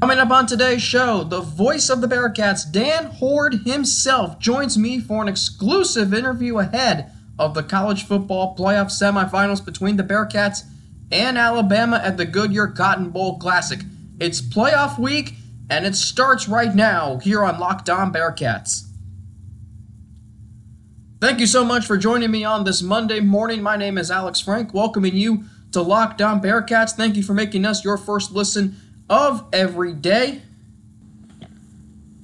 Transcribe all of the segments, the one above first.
Coming up on today's show, the voice of the Bearcats, Dan Hoard himself, joins me for an exclusive interview ahead of the college football playoff semifinals between the Bearcats and Alabama at the Goodyear Cotton Bowl Classic. It's playoff week, and it starts right now here on Locked On Bearcats. Thank you so much for joining me on this Monday morning. My name is Alex Frank, welcoming you to Locked On Bearcats. Thank you for making us your first listen of every day.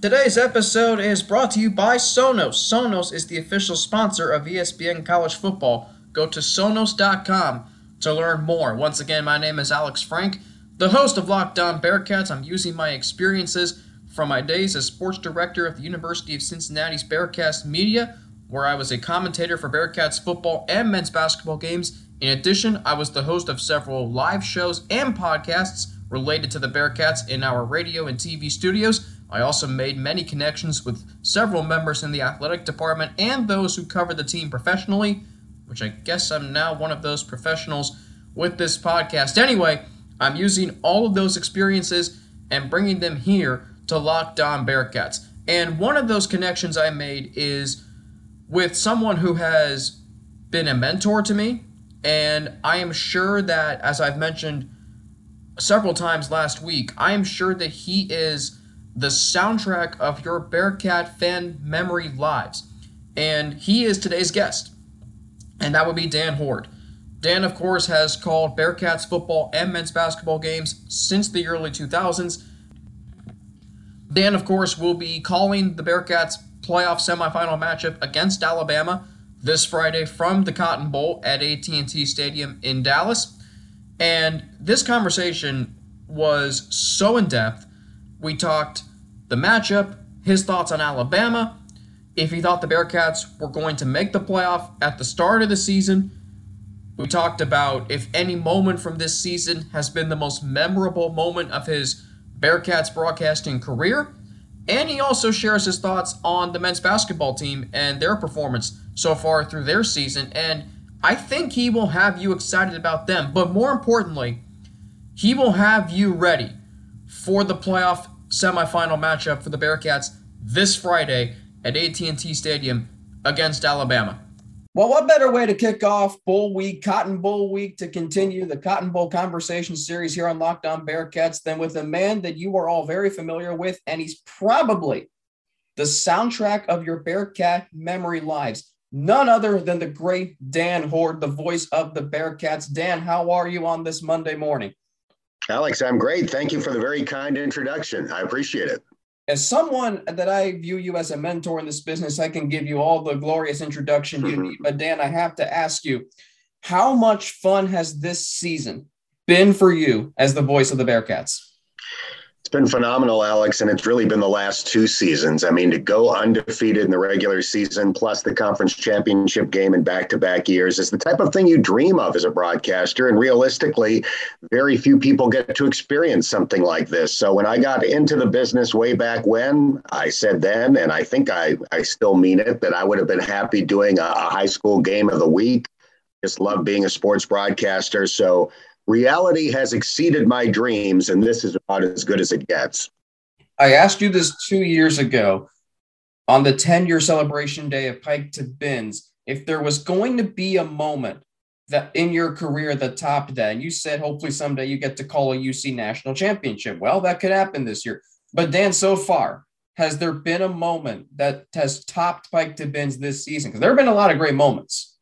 Today's episode is brought to you by Sonos. Sonos is the official sponsor of ESPN College Football. Go to sonos.com to learn more. Once again, my name is Alex Frank, the host of Locked On Bearcats. I'm using my experiences from my days as sports director of the University of Cincinnati's Bearcats Media, where I was a commentator for Bearcats football and men's basketball games. In addition, I was the host of several live shows and podcasts related to the Bearcats in our radio and TV studios. I also made many connections with several members in the athletic department and those who cover the team professionally, which I guess I'm now one of those professionals with this podcast. Anyway, I'm using all of those experiences and bringing them here to Locked On Bearcats. And one of those connections I made is with someone who has been a mentor to me. And I am sure that, as I've mentioned several times last week, I am sure that he is the soundtrack of your Bearcat fan memory lives. And he is today's guest. And that would be Dan Hoard. Dan, of course, has called Bearcats football and men's basketball games since the early 2000s. Dan, of course, will be calling the Bearcats playoff semifinal matchup against Alabama this Friday from the Cotton Bowl at AT&T Stadium in Dallas. And this conversation was so in depth. We talked the matchup, his thoughts on Alabama, if he thought the Bearcats were going to make the playoff at the start of the season. We talked about if any moment from this season has been the most memorable moment of his Bearcats broadcasting career. And he also shares his thoughts on the men's basketball team and their performance so far through their season. And I think he will have you excited about them, but more importantly, he will have you ready for the playoff semifinal matchup for the Bearcats this Friday at AT&T Stadium against Alabama. Well, what better way to kick off Bowl Week, Cotton Bowl Week, to continue the Cotton Bowl conversation series here on Locked On Bearcats than with a man that you are all very familiar with, and he's probably the soundtrack of your Bearcat memory lives none other than the great Dan Hoard, the voice of the Bearcats. Dan, how are you on this Monday morning? Alex, I'm great. Thank you for the very kind introduction. I appreciate it. As someone that I view you as a mentor in this business, I can give you all the glorious introduction you mm-hmm. need. But Dan, I have to ask you, how much fun has this season been for you as the voice of the Bearcats? It's been phenomenal, Alex, and it's really been the last two seasons. I mean, to go undefeated in the regular season, plus the conference championship game in back to back years, is the type of thing you dream of as a broadcaster. And realistically, very few people get to experience something like this. So when I got into the business way back when, I said then, and I think I, I still mean it, that I would have been happy doing a, a high school game of the week. Just love being a sports broadcaster. So reality has exceeded my dreams, and this is about as good as it gets. I asked you this two years ago on the 10 year celebration day of Pike to Binns if there was going to be a moment that in your career that topped that. And you said hopefully someday you get to call a UC national championship. Well, that could happen this year. But Dan, so far, has there been a moment that has topped Pike to Binns this season? Because there have been a lot of great moments.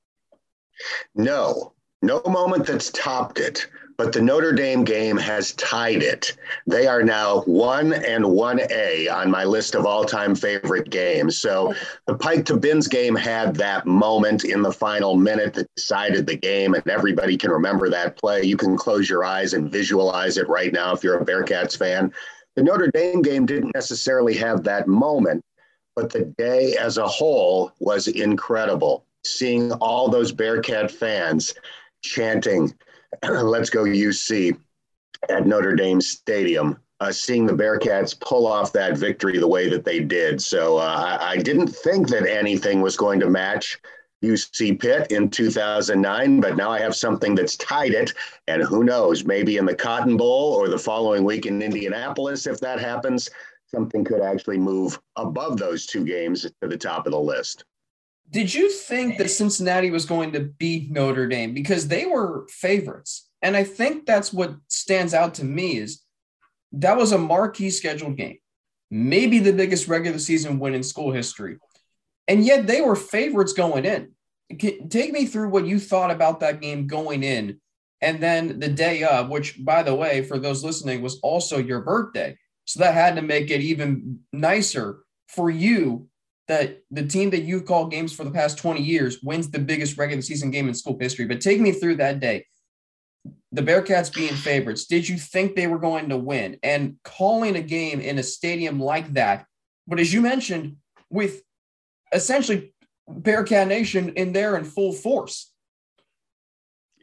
No, no moment that's topped it, but the Notre Dame game has tied it. They are now 1 and 1A on my list of all time favorite games. So the Pike to Binns game had that moment in the final minute that decided the game, and everybody can remember that play. You can close your eyes and visualize it right now if you're a Bearcats fan. The Notre Dame game didn't necessarily have that moment, but the day as a whole was incredible. Seeing all those Bearcat fans chanting, let's go UC at Notre Dame Stadium. Uh, seeing the Bearcats pull off that victory the way that they did. So uh, I, I, didn't think that anything was going to match UC Pitt in 2009, but now I have something that's tied it. And who knows, maybe in the Cotton Bowl or the following week in Indianapolis, if that happens, something could actually move above those two games to the top of the list. Did you think that Cincinnati was going to beat Notre Dame because they were favorites? And I think that's what stands out to me is that was a marquee scheduled game, maybe the biggest regular season win in school history. And yet they were favorites going in. Take me through what you thought about that game going in and then the day of, which, by the way, for those listening, was also your birthday. So that had to make it even nicer for you that the team that you've called games for the past 20 years wins the biggest regular season game in school history. But take me through that day. The Bearcats being favorites, did you think they were going to win? And calling a game in a stadium like that, but as you mentioned, with essentially Bearcat Nation in there in full force.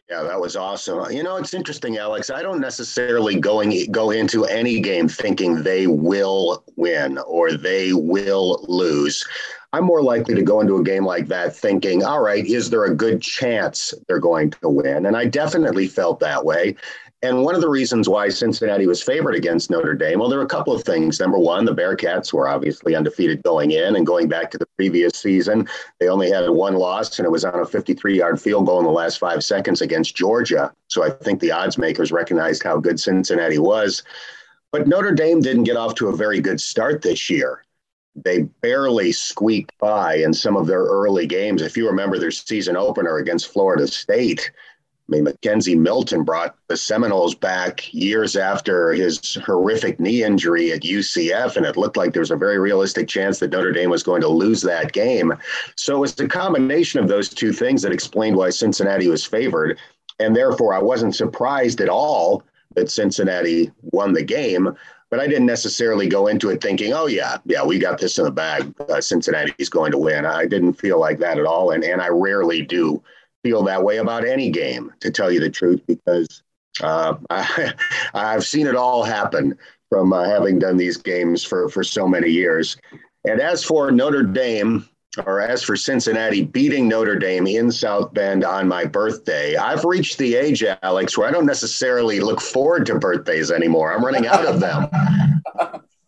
Yeah, that was awesome. You know, it's interesting, Alex. I don't necessarily going go into any game thinking they will win or they will lose. I'm more likely to go into a game like that thinking, all right, is there a good chance they're going to win? And I definitely felt that way. And one of the reasons why Cincinnati was favored against Notre Dame, well, there are a couple of things. Number one, the Bearcats were obviously undefeated going in, and going back to the previous season, they only had one loss, and it was on a 53 yard field goal in the last five seconds against Georgia. So I think the odds makers recognized how good Cincinnati was. But Notre Dame didn't get off to a very good start this year. They barely squeaked by in some of their early games. If you remember their season opener against Florida State, I mean, McKenzie Milton brought the Seminoles back years after his horrific knee injury at UCF, and it looked like there was a very realistic chance that Notre Dame was going to lose that game. So it was a combination of those two things that explained why Cincinnati was favored. And therefore, I wasn't surprised at all that Cincinnati won the game. But I didn't necessarily go into it thinking, oh, yeah, yeah, we got this in the bag. Uh, Cincinnati's going to win. I didn't feel like that at all. And, and I rarely do feel that way about any game, to tell you the truth, because uh, I, have seen it all happen from uh, having done these games for, for so many years. And as for Notre Dame, or as for Cincinnati beating Notre Dame in South Bend on my birthday, I've reached the age, Alex, where I don't necessarily look forward to birthdays anymore. I'm running out of them.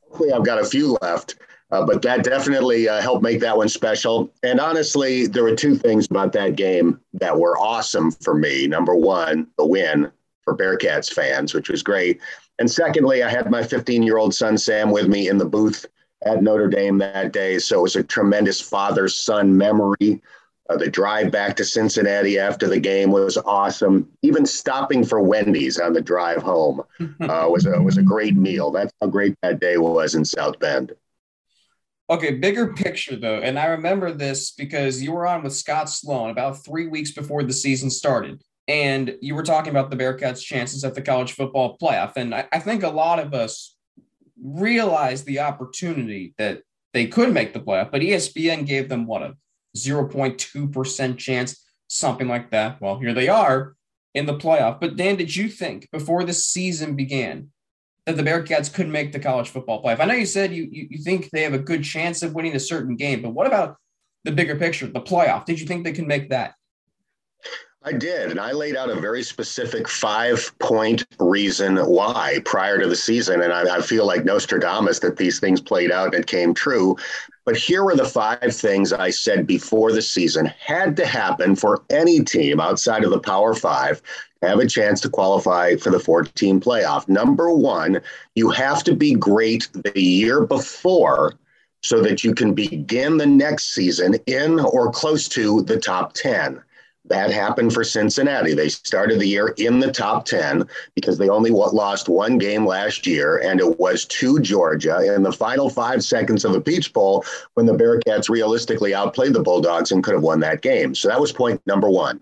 Hopefully, I've got a few left. Uh, but that definitely uh, helped make that one special. And honestly, there were two things about that game that were awesome for me. Number one, the win for Bearcats fans, which was great. And secondly, I had my 15 year old son Sam with me in the booth at Notre Dame that day. So it was a tremendous father son memory. Uh, the drive back to Cincinnati after the game was awesome. Even stopping for Wendy's on the drive home uh, was a was a great meal. That's how great that day was in South Bend. Okay, bigger picture though, and I remember this because you were on with Scott Sloan about three weeks before the season started, and you were talking about the Bearcats' chances at the college football playoff. And I, I think a lot of us realized the opportunity that they could make the playoff, but ESPN gave them what a 0.2% chance, something like that. Well, here they are in the playoff. But Dan, did you think before the season began that the Bearcats could make the college football playoff? I know you said you, you, you think they have a good chance of winning a certain game, but what about the bigger picture, the playoff? Did you think they can make that? I did. And I laid out a very specific five point reason why prior to the season. And I, I, feel like Nostradamus that these things played out and came true. But here were the five things I said before the season had to happen for any team outside of the Power Five have a chance to qualify for the 14 playoff. Number one, you have to be great the year before so that you can begin the next season in or close to the top 10. That happened for Cincinnati. They started the year in the top 10 because they only lost one game last year, and it was to Georgia in the final five seconds of the Peach Bowl when the Bearcats realistically outplayed the Bulldogs and could have won that game. So that was point number one.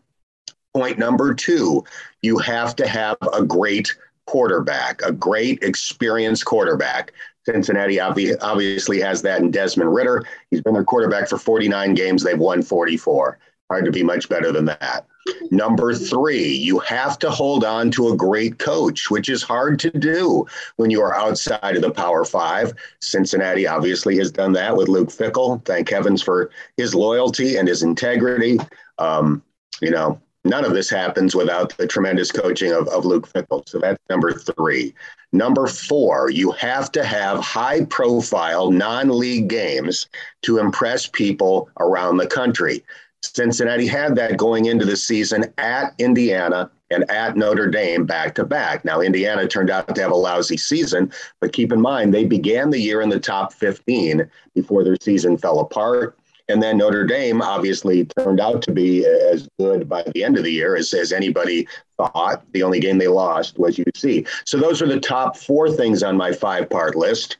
Point number two, you have to have a great quarterback, a great experienced quarterback. Cincinnati obviously has that in Desmond Ridder. He's been their quarterback for 49 games. They've won 44. Hard to be much better than that. Number three, you have to hold on to a great coach, which is hard to do when you are outside of the Power Five. Cincinnati obviously has done that with Luke Fickell. Thank heavens for his loyalty and his integrity. Um, you know, none of this happens without the tremendous coaching of, of Luke Fickell. So that's number three. Number four, you have to have high profile non league games to impress people around the country. Cincinnati had that going into the season at Indiana and at Notre Dame back to back. Now, Indiana turned out to have a lousy season, but keep in mind, they began the year in the top 15 before their season fell apart. And then Notre Dame obviously turned out to be as good by the end of the year as, as anybody thought. The only game they lost was UC. So those are the top four things on my five part list.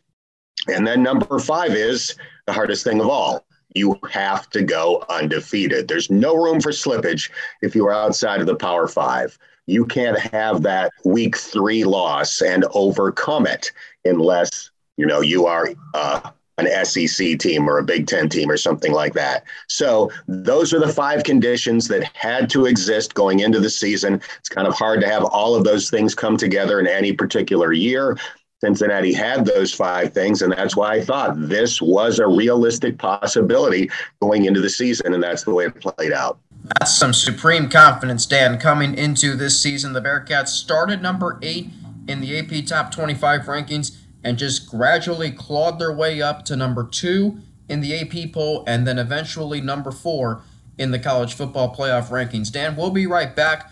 And then number five is the hardest thing of all. You have to go undefeated. There's no room for slippage if you are outside of the Power Five. You can't have that week three loss and overcome it unless you know you are uh, an SEC team or a Big Ten team or something like that. So those are the five conditions that had to exist going into the season. It's kind of hard to have all of those things come together in any particular year. Cincinnati had those five things, and that's why I thought this was a realistic possibility going into the season, and that's the way it played out. That's some supreme confidence, Dan. Coming into this season, the Bearcats started number eight in the AP Top 25 rankings and just gradually clawed their way up to number two in the AP poll and then eventually number four in the college football playoff rankings. Dan, we'll be right back.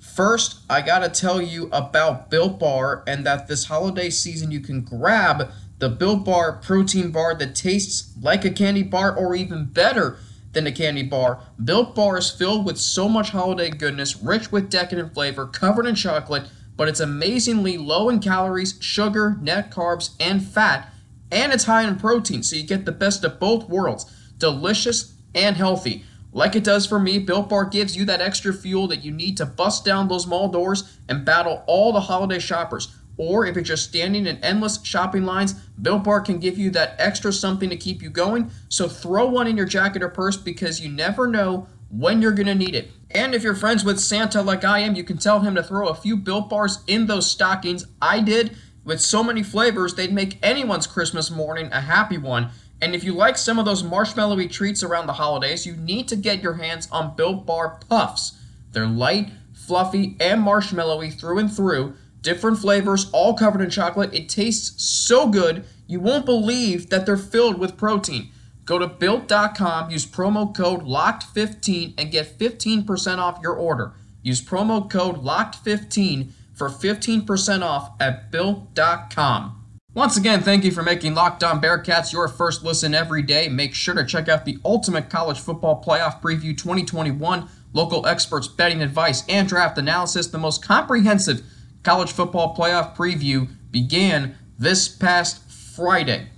First, I got to tell you about Built Bar and that this holiday season you can grab the Built Bar protein bar that tastes like a candy bar or even better than a candy bar. Built Bar is filled with so much holiday goodness, rich with decadent flavor, covered in chocolate but it's amazingly low in calories, sugar, net carbs, and fat, and it's high in protein, so you get the best of both worlds delicious and healthy. Like it does for me, Built Bar gives you that extra fuel that you need to bust down those mall doors and battle all the holiday shoppers. Or if you're just standing in endless shopping lines, Built Bar can give you that extra something to keep you going. So throw one in your jacket or purse because you never know when you're going to need it. And if you're friends with Santa like I am, you can tell him to throw a few built bars in those stockings. I did. With so many flavors, they'd make anyone's Christmas morning a happy one. And if you like some of those marshmallowy treats around the holidays, you need to get your hands on Built Bar Puffs. They're light, fluffy, and marshmallowy through and through. Different flavors, all covered in chocolate. It tastes so good, you won't believe that they're filled with protein. Go to built.com, use promo code LOCKED15 and get 15% off your order. Use promo code LOCKED15 for 15% off at built.com. Once again, thank you for making Locked On Bearcats your first listen every day. Make sure to check out the Ultimate College Football Playoff Preview 2021, local experts, betting advice, and draft analysis. The most comprehensive college football playoff preview began this past Friday.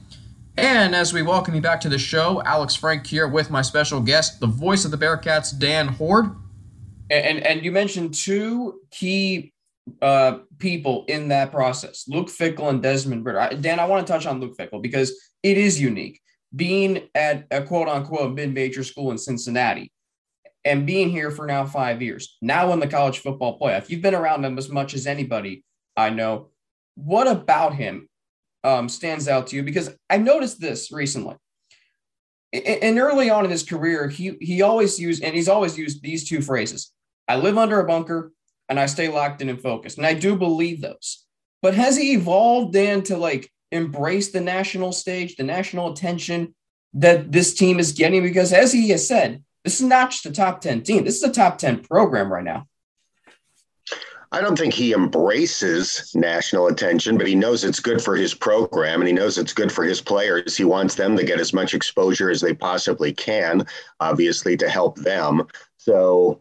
And as we welcome you back to the show, Alex Frank here with my special guest, the voice of the Bearcats, Dan Hoard. And and you mentioned two key uh, people in that process, Luke Fickell and Desmond Ridder. Dan, I want to touch on Luke Fickell because it is unique. Being at a quote unquote mid major school in Cincinnati and being here for now five years, now in the college football playoff, you've been around him as much as anybody I know. What about him um, stands out to you? Because I noticed this recently. And early on in his career, he he always used and he's always used these two phrases: "I live under a bunker and I stay locked in and focused." And I do believe those. But has he evolved then to like embrace the national stage, the national attention that this team is getting? Because as he has said, this is not just a top 10 team. This is a top 10 program right now. I don't think he embraces national attention, but he knows it's good for his program and he knows it's good for his players. He wants them to get as much exposure as they possibly can, obviously, to help them. So,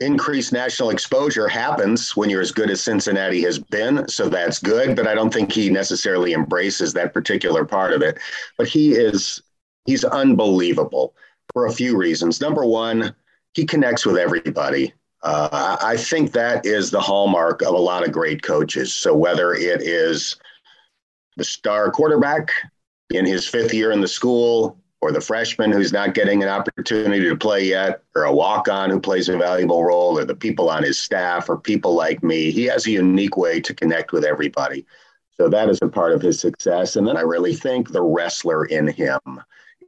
increased national exposure happens when you're as good as Cincinnati has been. So, that's good, but I don't think he necessarily embraces that particular part of it. But he is, he's unbelievable for a few reasons. Number one, he connects with everybody. Uh, I think that is the hallmark of a lot of great coaches. So whether it is the star quarterback in his fifth year in the school, or the freshman who's not getting an opportunity to play yet, or a walk on who plays a valuable role, or the people on his staff, or people like me. He has a unique way to connect with everybody. So that is a part of his success. And then I really think the wrestler in him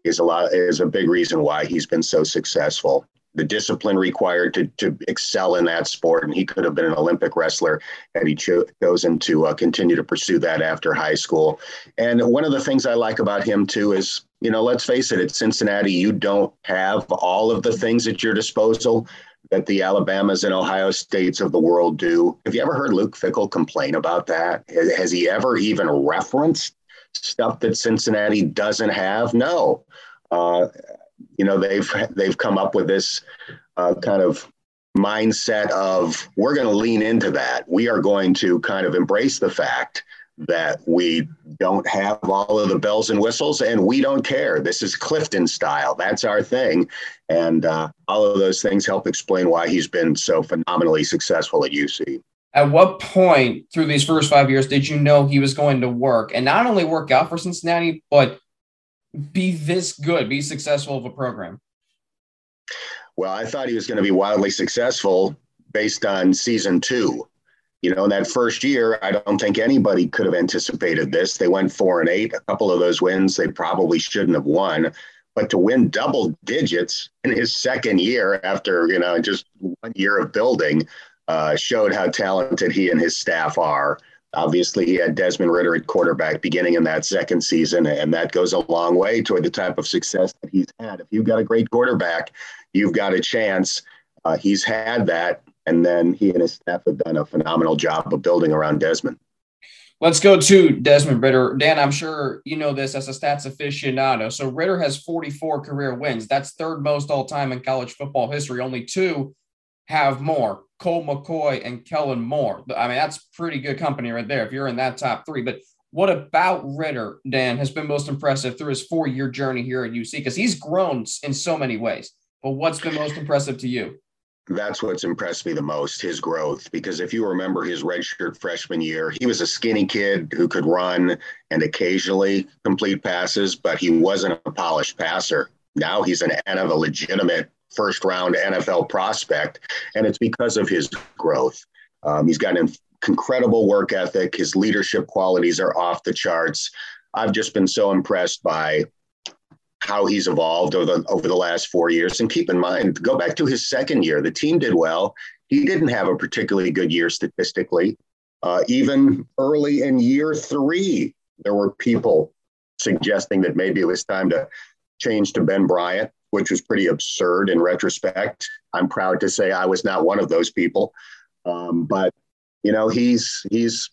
is a lot is a big reason why he's been so successful the discipline required to, to excel in that sport. And he could have been an Olympic wrestler had he cho- chosen to uh, continue to pursue that after high school. And one of the things I like about him, too, is, you know, let's face it, at Cincinnati, you don't have all of the things at your disposal that the Alabamas and Ohio States of the world do. Have you ever heard Luke Fickell complain about that? Has he ever even referenced stuff that Cincinnati doesn't have? No. Uh, you know they've they've come up with this uh, kind of mindset of we're going to lean into that. We are going to kind of embrace the fact that we don't have all of the bells and whistles and we don't care. This is Clifton style. That's our thing. And uh, all of those things help explain why he's been so phenomenally successful at UC. At what point through these first five years did you know he was going to work and not only work out for Cincinnati, but be this good, be successful of a program? Well, I thought he was going to be wildly successful based on season two. You know, in that first year, I don't think anybody could have anticipated this. They went four and eight. A couple of those wins they probably shouldn't have won. But to win double digits in his second year after, you know, just one year of building uh, showed how talented he and his staff are. Obviously, he had Desmond Ridder at quarterback beginning in that second season, and that goes a long way toward the type of success that he's had. If you've got a great quarterback, you've got a chance. Uh, he's had that, and then he and his staff have done a phenomenal job of building around Desmond. Let's go to Desmond Ridder. Dan, I'm sure you know this as a stats aficionado. So Ridder has 44 career wins. That's third most all time in college football history. Only two have more. Colt McCoy and Kellen Moore. I mean, that's pretty good company right there if you're in that top three. But what about Ridder, Dan, has been most impressive through his four year journey here at UC? Because he's grown in so many ways. But what's been most impressive to you? That's what's impressed me the most, his growth. Because if you remember his redshirt freshman year, he was a skinny kid who could run and occasionally complete passes, but he wasn't a polished passer. Now he's an end of a legitimate first round NFL prospect, and it's because of his growth. Um, he's got an incredible work ethic. His leadership qualities are off the charts. I've just been so impressed by how he's evolved over the, over the last four years. And keep in mind, go back to his second year. The team did well. He didn't have a particularly good year statistically. Uh, even early in year three, there were people suggesting that maybe it was time to change to Ben Bryant which was pretty absurd in retrospect. I'm proud to say I was not one of those people. Um, but you know, he's he's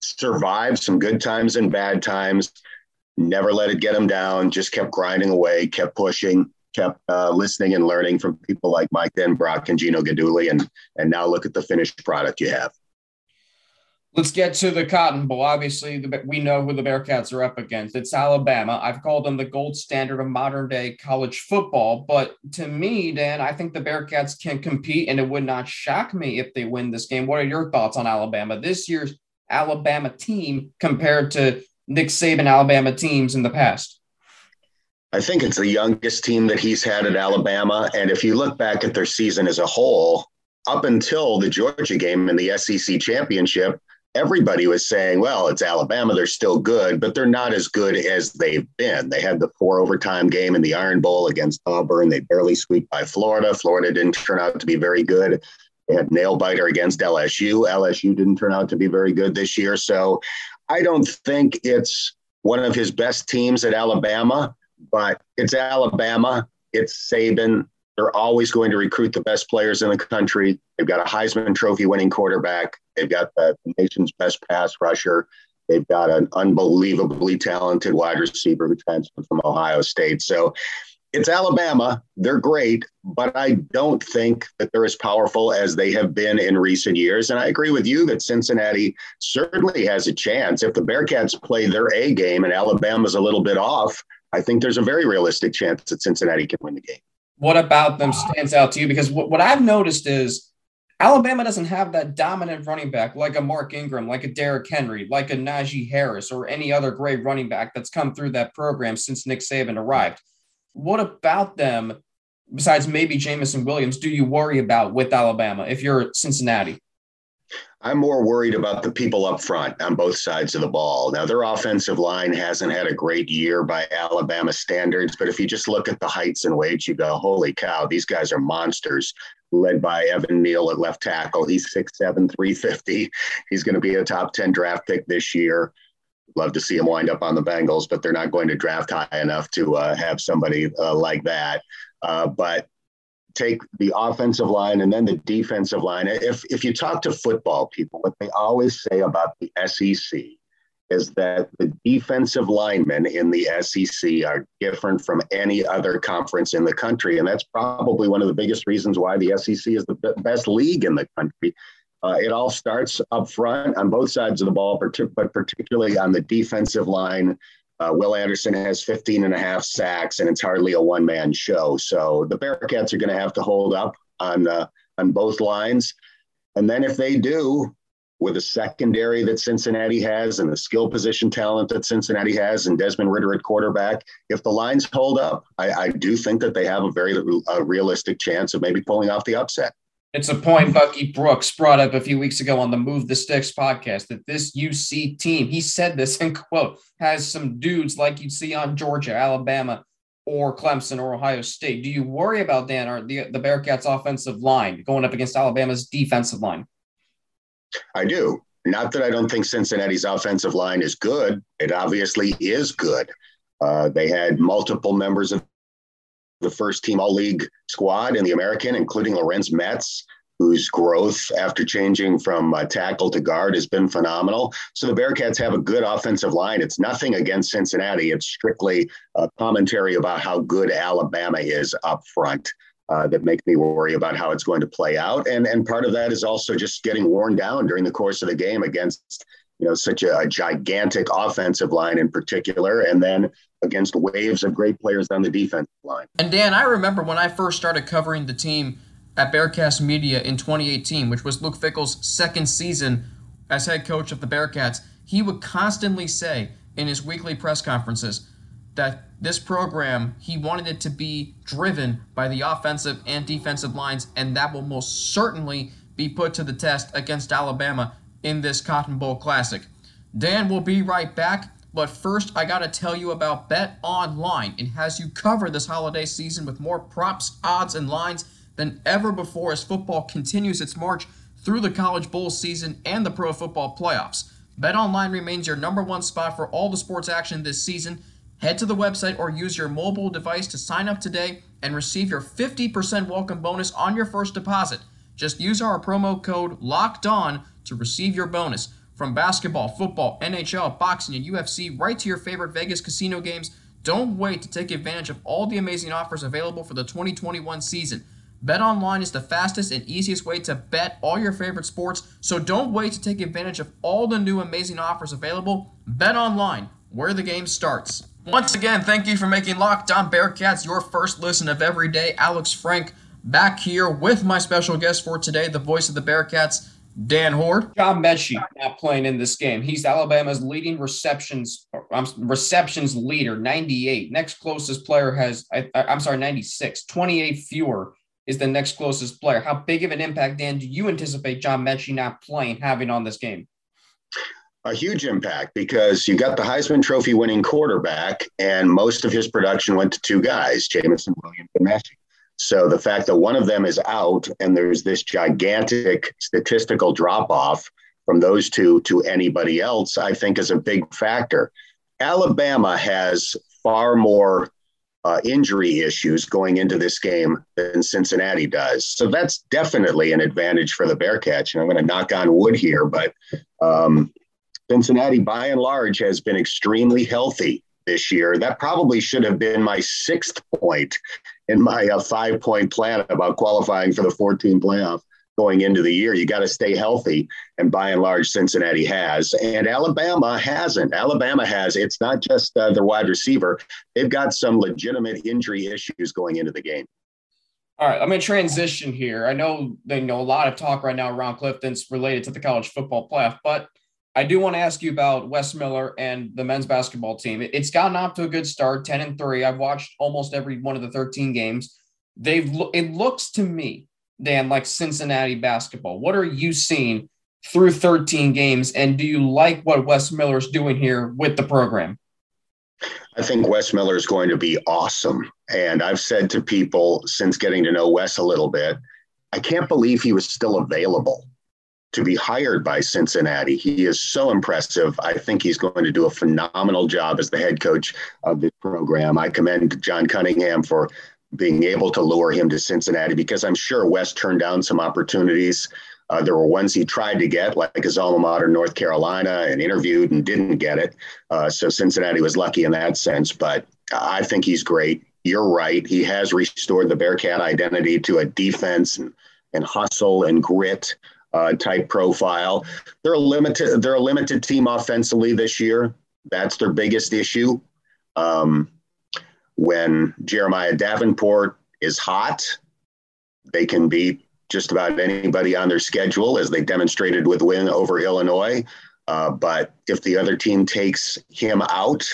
survived some good times and bad times. Never let it get him down. Just kept grinding away, kept pushing, kept uh, listening and learning from people like Mike Denbrock and Gino Guidugli, and and now look at the finished product you have. Let's get to the Cotton Bowl. Obviously, the, we know who the Bearcats are up against. It's Alabama. I've called them the gold standard of modern day college football. But to me, Dan, I think the Bearcats can compete, and it would not shock me if they win this game. What are your thoughts on Alabama? This year's Alabama team compared to Nick Saban Alabama teams in the past? I think it's the youngest team that he's had at Alabama. And if you look back at their season as a whole, up until the Georgia game in the SEC championship, everybody was saying, well, it's Alabama. They're still good, but they're not as good as they've been. They had the four overtime game in the Iron Bowl against Auburn. They barely squeaked by Florida. Florida didn't turn out to be very good. They had nail biter against LSU. LSU didn't turn out to be very good this year. So I don't think it's one of his best teams at Alabama, but it's Alabama. It's Saban. They're always going to recruit the best players in the country. They've got a Heisman Trophy winning quarterback. They've got the nation's best pass rusher. They've got an unbelievably talented wide receiver who transferred from Ohio State. So it's Alabama. They're great, but I don't think that they're as powerful as they have been in recent years. And I agree with you that Cincinnati certainly has a chance. If the Bearcats play their A game and Alabama's a little bit off, I think there's a very realistic chance that Cincinnati can win the game what about them stands out to you? Because what, what I've noticed is Alabama doesn't have that dominant running back like a Mark Ingram, like a Derrick Henry, like a Najee Harris, or any other great running back that's come through that program since Nick Saban arrived. what about them, besides maybe Jameson Williams, do you worry about with Alabama if you're Cincinnati? I'm more worried about the people up front on both sides of the ball. Now, their offensive line hasn't had a great year by Alabama standards, but if you just look at the heights and weights, you go, holy cow, these guys are monsters. Led by Evan Neal at left tackle. He's 6'7, 350. He's going to be a top 10 draft pick this year. Love to see him wind up on the Bengals, but they're not going to draft high enough to uh, have somebody uh, like that. Uh, but take the offensive line and then the defensive line. If if you talk to football people, what they always say about the SEC is that the defensive linemen in the SEC are different from any other conference in the country, and that's probably one of the biggest reasons why the SEC is the best league in the country. Uh, it all starts up front on both sides of the ball, but particularly on the defensive line uh, Will Anderson has 15 and a half sacks, and it's hardly a one man show. So the Bearcats are going to have to hold up on uh, on both lines. And then if they do, with the secondary that Cincinnati has and the skill position talent that Cincinnati has and Desmond Ridder at quarterback, if the lines hold up, I, I do think that they have a very a realistic chance of maybe pulling off the upset. It's a point Bucky Brooks brought up a few weeks ago on the Move the Sticks podcast that this UC team, he said this in quote, has some dudes like you'd see on Georgia, Alabama, or Clemson or Ohio State. Do you worry about Dan or the, the Bearcats offensive line going up against Alabama's defensive line? I do. Not that I don't think Cincinnati's offensive line is good. It obviously is good. Uh, they had multiple members of the first team all league squad in the American, including Lorenz Metz, whose growth after changing from uh, tackle to guard has been phenomenal. So the Bearcats have a good offensive line. It's nothing against Cincinnati. It's strictly a commentary about how good Alabama is up front. Uh, that make me worry about how it's going to play out, and and part of that is also just getting worn down during the course of the game against you know such a, a gigantic offensive line in particular, and then against waves of great players on the defensive line. And Dan, I remember when I first started covering the team at Bearcats Media in 2018, which was Luke Fickell's second season as head coach of the Bearcats, he would constantly say in his weekly press conferences that this program, he wanted it to be driven by the offensive and defensive lines, and that will most certainly be put to the test against Alabama in this Cotton Bowl Classic. Dan will be right back. But first, I gotta tell you about Bet Online. It has you covered this holiday season with more props, odds, and lines than ever before as football continues its march through the college bowl season and the pro football playoffs. Bet Online remains your number one spot for all the sports action this season. Head to the website or use your mobile device to sign up today and receive your 50% welcome bonus on your first deposit. Just use our promo code LOCKED ON to receive your bonus. From basketball, football, NHL, boxing, and UFC, right to your favorite Vegas casino games, don't wait to take advantage of all the amazing offers available for the 2021 season. BetOnline is the fastest and easiest way to bet all your favorite sports, so don't wait to take advantage of all the new amazing offers available. BetOnline, where the game starts. Once again, thank you for making Locked On Bearcats your first listen of every day. Alex Frank back here with my special guest for today, the voice of the Bearcats, Dan Hoard. John Metchie not playing in this game. He's Alabama's leading receptions um, receptions leader, 98. Next closest player has, I, am sorry, 96. 28 fewer is the next closest player. How big of an impact, Dan, do you anticipate John Metchie not playing having on this game? A huge impact because you got the Heisman Trophy winning quarterback, and most of his production went to two guys, Jameson Williams and Metchie. So the fact that one of them is out and there's this gigantic statistical drop off from those two to anybody else, I think is a big factor. Alabama has far more uh, injury issues going into this game than Cincinnati does. So that's definitely an advantage for the Bearcats. And I'm going to knock on wood here, but um, Cincinnati, by and large, has been extremely healthy this year. That probably should have been my sixth point in my uh, five point plan about qualifying for the 14 playoff going into the year. You got to stay healthy. And by and large, Cincinnati has. And Alabama hasn't. Alabama has. It's not just uh, their wide receiver, they've got some legitimate injury issues going into the game. All right, I'm going to transition here. I know they know a lot of talk right now around Clifton's related to the college football playoff, but I do want to ask you about Wes Miller and the men's basketball team. It's gotten off to a good start, 10 and 3. I've watched almost every one of the 13 games. They've it looks to me, Dan, like Cincinnati basketball. What are you seeing through 13 games? And do you like what Wes Miller's doing here with the program? I think Wes Miller is going to be awesome. And I've said to people since getting to know Wes a little bit, I can't believe he was still available to be hired by Cincinnati. He is so impressive. I think he's going to do a phenomenal job as the head coach of this program. I commend John Cunningham for being able to lure him to Cincinnati because I'm sure Wes turned down some opportunities. Uh, there were ones he tried to get, like his alma mater, North Carolina, and interviewed and didn't get it. Uh, so Cincinnati was lucky in that sense. But I think he's great. You're right. He has restored the Bearcat identity to a defense and, and hustle and grit uh, type profile. They're a limited. They're a limited team offensively this year. That's their biggest issue. Um, when Jeremiah Davenport is hot, they can beat just about anybody on their schedule, as they demonstrated with win over Illinois. Uh, but if the other team takes him out,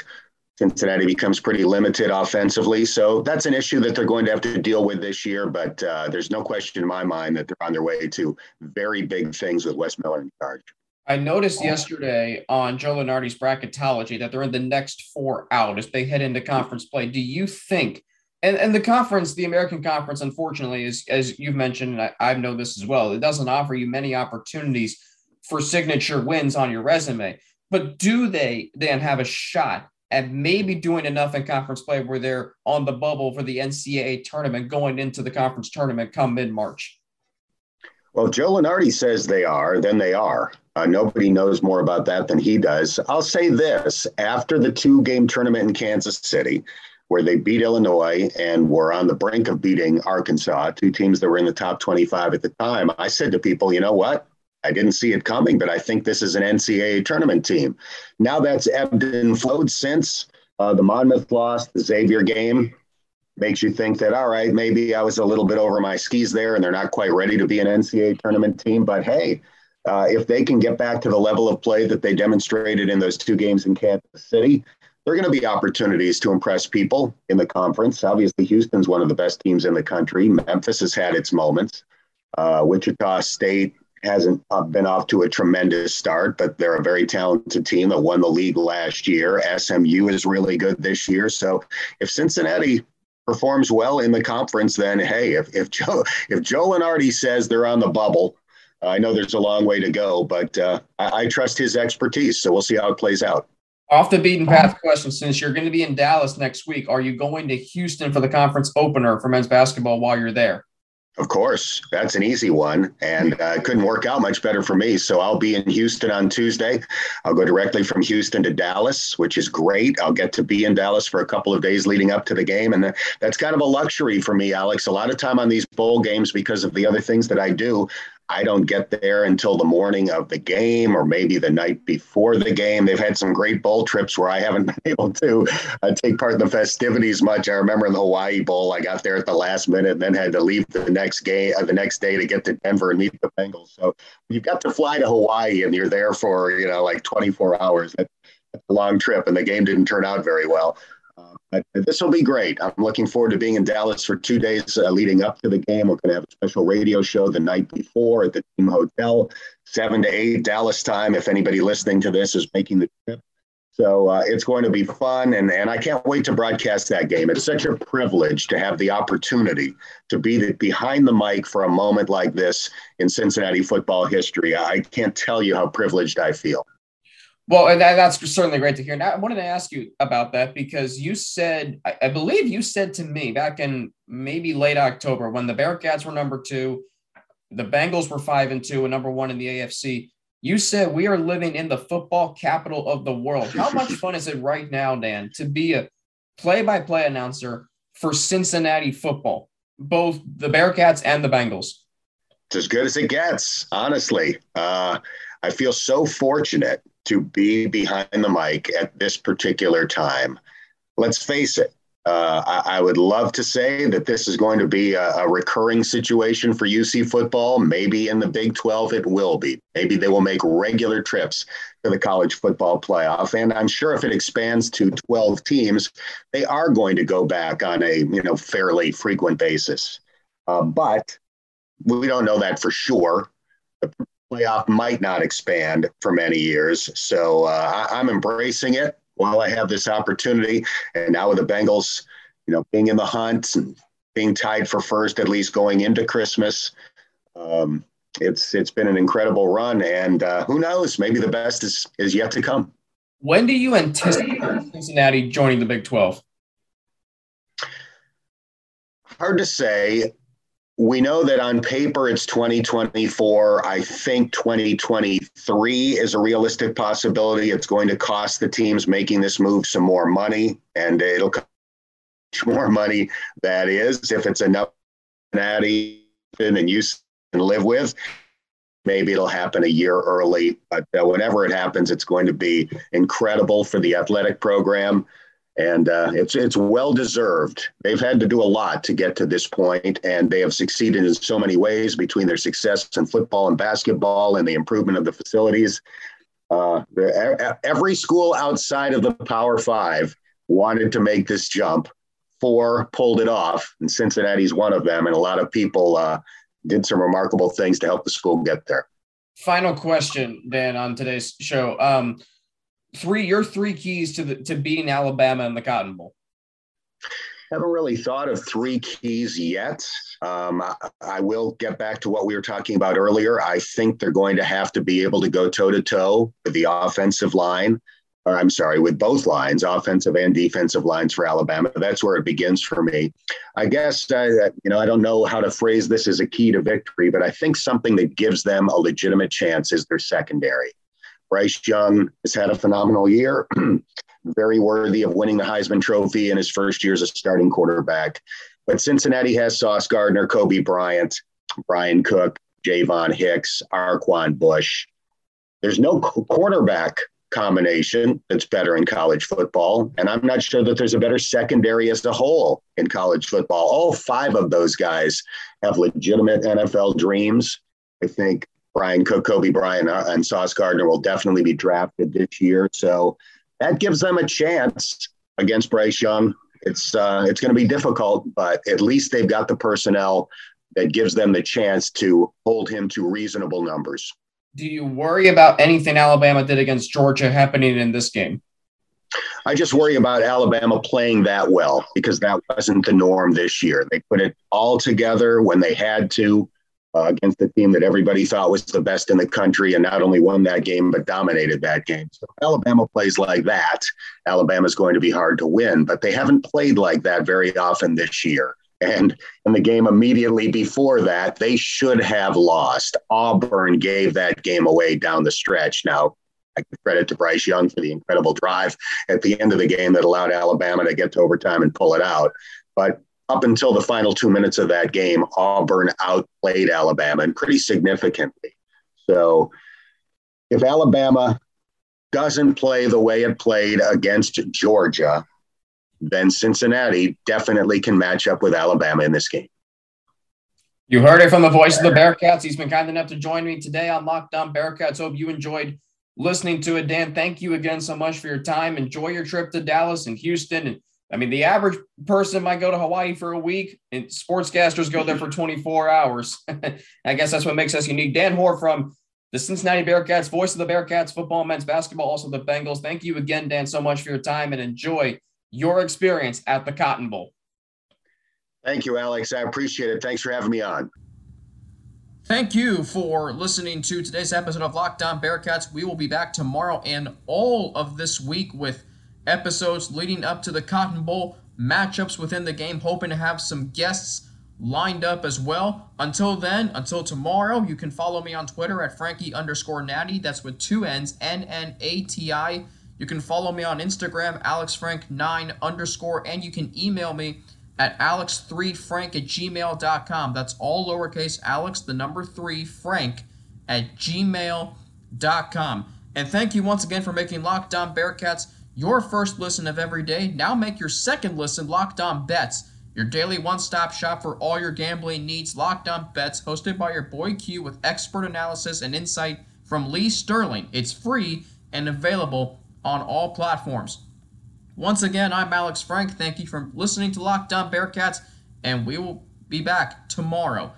Cincinnati becomes pretty limited offensively. So that's an issue that they're going to have to deal with this year. But uh, there's no question in my mind that they're on their way to very big things with Wes Miller in charge. I noticed yesterday on Joe Lunardi's bracketology that they're in the next four out as they head into conference play. Do you think, and, and the conference, the American Conference, unfortunately, is as you've mentioned, and I, I know this as well, it doesn't offer you many opportunities for signature wins on your resume. But do they then have a shot at maybe doing enough in conference play where they're on the bubble for the NCAA tournament going into the conference tournament come mid March? Well, Joe Lunardi says they are, then they are. Uh, nobody knows more about that than he does. I'll say this after the two game tournament in Kansas City, where they beat Illinois and were on the brink of beating Arkansas, two teams that were in the top 25 at the time, I said to people, you know what? I didn't see it coming, but I think this is an NCAA tournament team. Now that's ebbed and flowed since uh, the Monmouth loss, the Xavier game makes you think that, all right, maybe I was a little bit over my skis there and they're not quite ready to be an NCAA tournament team. But hey, uh, if they can get back to the level of play that they demonstrated in those two games in Kansas City, there are going to be opportunities to impress people in the conference. Obviously, Houston's one of the best teams in the country. Memphis has had its moments. Uh, Wichita State hasn't uh, been off to a tremendous start, but they're a very talented team that won the league last year. SMU is really good this year. So if Cincinnati performs well in the conference, then hey, if, if Joe if Joe Lunardi says they're on the bubble, I know there's a long way to go, but uh, I, I trust his expertise. So we'll see how it plays out. Off the beaten path question: Since you're going to be in Dallas next week, are you going to Houston for the conference opener for men's basketball while you're there? Of course, that's an easy one, and uh, couldn't work out much better for me. So I'll be in Houston on Tuesday. I'll go directly from Houston to Dallas, which is great. I'll get to be in Dallas for a couple of days leading up to the game, and that's kind of a luxury for me, Alex. A lot of time on these bowl games because of the other things that I do. I don't get there until the morning of the game or maybe the night before the game. They've had some great bowl trips where I haven't been able to uh, take part in the festivities much. I remember in the Hawaii Bowl, I got there at the last minute and then had to leave the next game uh, the next day to get to Denver and meet the Bengals. So you've got to fly to Hawaii and you're there for, you know, like 24 hours. That's a long trip and the game didn't turn out very well. This will be great. I'm looking forward to being in Dallas for two days uh, leading up to the game. We're going to have a special radio show the night before at the team hotel, seven to eight Dallas time. If anybody listening to this is making the trip, so uh, it's going to be fun, and, and I can't wait to broadcast that game. It's such a privilege to have the opportunity to be the, behind the mic for a moment like this in Cincinnati football history. I can't tell you how privileged I feel. Well, and that, that's certainly great to hear. Now, I wanted to ask you about that because you said, I, believe you said to me back in maybe late October when the Bearcats were number two, the Bengals were five and two, and number one in the AFC. You said we are living in the football capital of the world. How much fun is it right now, Dan, to be a play-by-play announcer for Cincinnati football, both the Bearcats and the Bengals? It's as good as it gets, honestly. Uh, I feel so fortunate to be behind the mic at this particular time. Let's face it, Uh, I, I, would love to say that this is going to be a, a, recurring situation for UC football. Maybe in the Big 12 it will be. Maybe they will make regular trips to the college football playoff. And I'm sure if it expands to 12 teams, they are going to go back on a you know fairly frequent basis. Uh, but we don't know that for sure. The playoff might not expand for many years. So uh, I, I'm embracing it while I have this opportunity. And now with the Bengals, you know, being in the hunt and being tied for first, at least going into Christmas, um, it's it's been an incredible run. And uh, who knows, maybe the best is is yet to come. When do you anticipate Cincinnati joining the Big Twelve? Hard to say we know that on paper it's 2024. I think 2023 is a realistic possibility. It's going to cost the teams making this move some more money, and it'll cost more money. That is, if it's enough natty and you can live with, maybe it'll happen a year early. But uh, whenever it happens, it's going to be incredible for the athletic program and uh, it's it's well deserved. They've had to do a lot to get to this point, and they have succeeded in so many ways between their success in football and basketball and the improvement of the facilities. Uh, every school outside of the Power Five wanted to make this jump. Four pulled it off, and Cincinnati's one of them. And a lot of people uh, did some remarkable things to help the school get there. Final question, Dan, on today's show. Um, three your three keys to the to beating Alabama in the Cotton Bowl. Haven't really thought of three keys yet. Um, I, I, will get back to what we were talking about earlier. I think they're going to have to be able to go toe to toe with the offensive line. Or I'm sorry, with both lines, offensive and defensive lines for Alabama. That's where it begins for me. I guess uh, you know I don't know how to phrase this as a key to victory, but I think something that gives them a legitimate chance is their secondary. Bryce Young has had a phenomenal year, very worthy of winning the Heisman Trophy in his first year as a starting quarterback. But Cincinnati has Sauce Gardner, Coby Bryant, Bryan Cook, Javon Hicks, Arquon Bush. There's no quarterback combination that's better in college football. And I'm not sure that there's a better secondary as a whole in college football. All five of those guys have legitimate NFL dreams. I think Bryan Cook, Coby Bryant, uh, and Sauce Gardner will definitely be drafted this year. So that gives them a chance against Bryce Young. It's uh, it's going to be difficult, but at least they've got the personnel that gives them the chance to hold him to reasonable numbers. Do you worry about anything Alabama did against Georgia happening in this game? I just worry about Alabama playing that well because that wasn't the norm this year. They put it all together when they had to uh, against the team that everybody thought was the best in the country and not only won that game, but dominated that game. So Alabama plays like that. Alabama's going to be hard to win, but they haven't played like that very often this year. And in the game immediately before that, they should have lost. Auburn gave that game away down the stretch. Now, I give credit to Bryce Young for the incredible drive at the end of the game that allowed Alabama to get to overtime and pull it out. But up until the final two minutes of that game, Auburn outplayed Alabama and pretty significantly. So if Alabama doesn't play the way it played against Georgia, then Cincinnati definitely can match up with Alabama in this game. You heard it from the voice of the Bearcats. He's been kind enough to join me today on Locked On Bearcats. Hope you enjoyed listening to it. Dan, thank you again so much for your time. Enjoy your trip to Dallas and Houston and I mean, the average person might go to Hawaii for a week, and sportscasters go there for 24 hours. I guess that's what makes us unique. Dan Hoard from the Cincinnati Bearcats, voice of the Bearcats, football, men's basketball, also the Bengals. Thank you again, Dan, so much for your time and enjoy your experience at the Cotton Bowl. Thank you, Alex. I appreciate it. Thanks for having me on. Thank you for listening to today's episode of Locked On Bearcats. We will be back tomorrow and all of this week with episodes leading up to the Cotton Bowl, matchups within the game, hoping to have some guests lined up as well. Until then, until tomorrow, you can follow me on Twitter at Frankie underscore Natty. That's with two N's, N N A T I. You can follow me on Instagram, AlexFrank9 underscore, and you can email me at alex3frank at gmail.com. That's all lowercase alex, the number three, frank at gmail.com. And thank you once again for making Locked On Bearcats your first listen of every day. Now make your second listen Locked On Bets, your daily one stop shop for all your gambling needs. Locked On Bets, hosted by your boy Q with expert analysis and insight from Lee Sterling. It's free and available on all platforms. Once again, I'm Alex Frank. Thank you for listening to Locked On Bearcats, and we will be back tomorrow.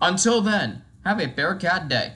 Until then, have a Bearcat day.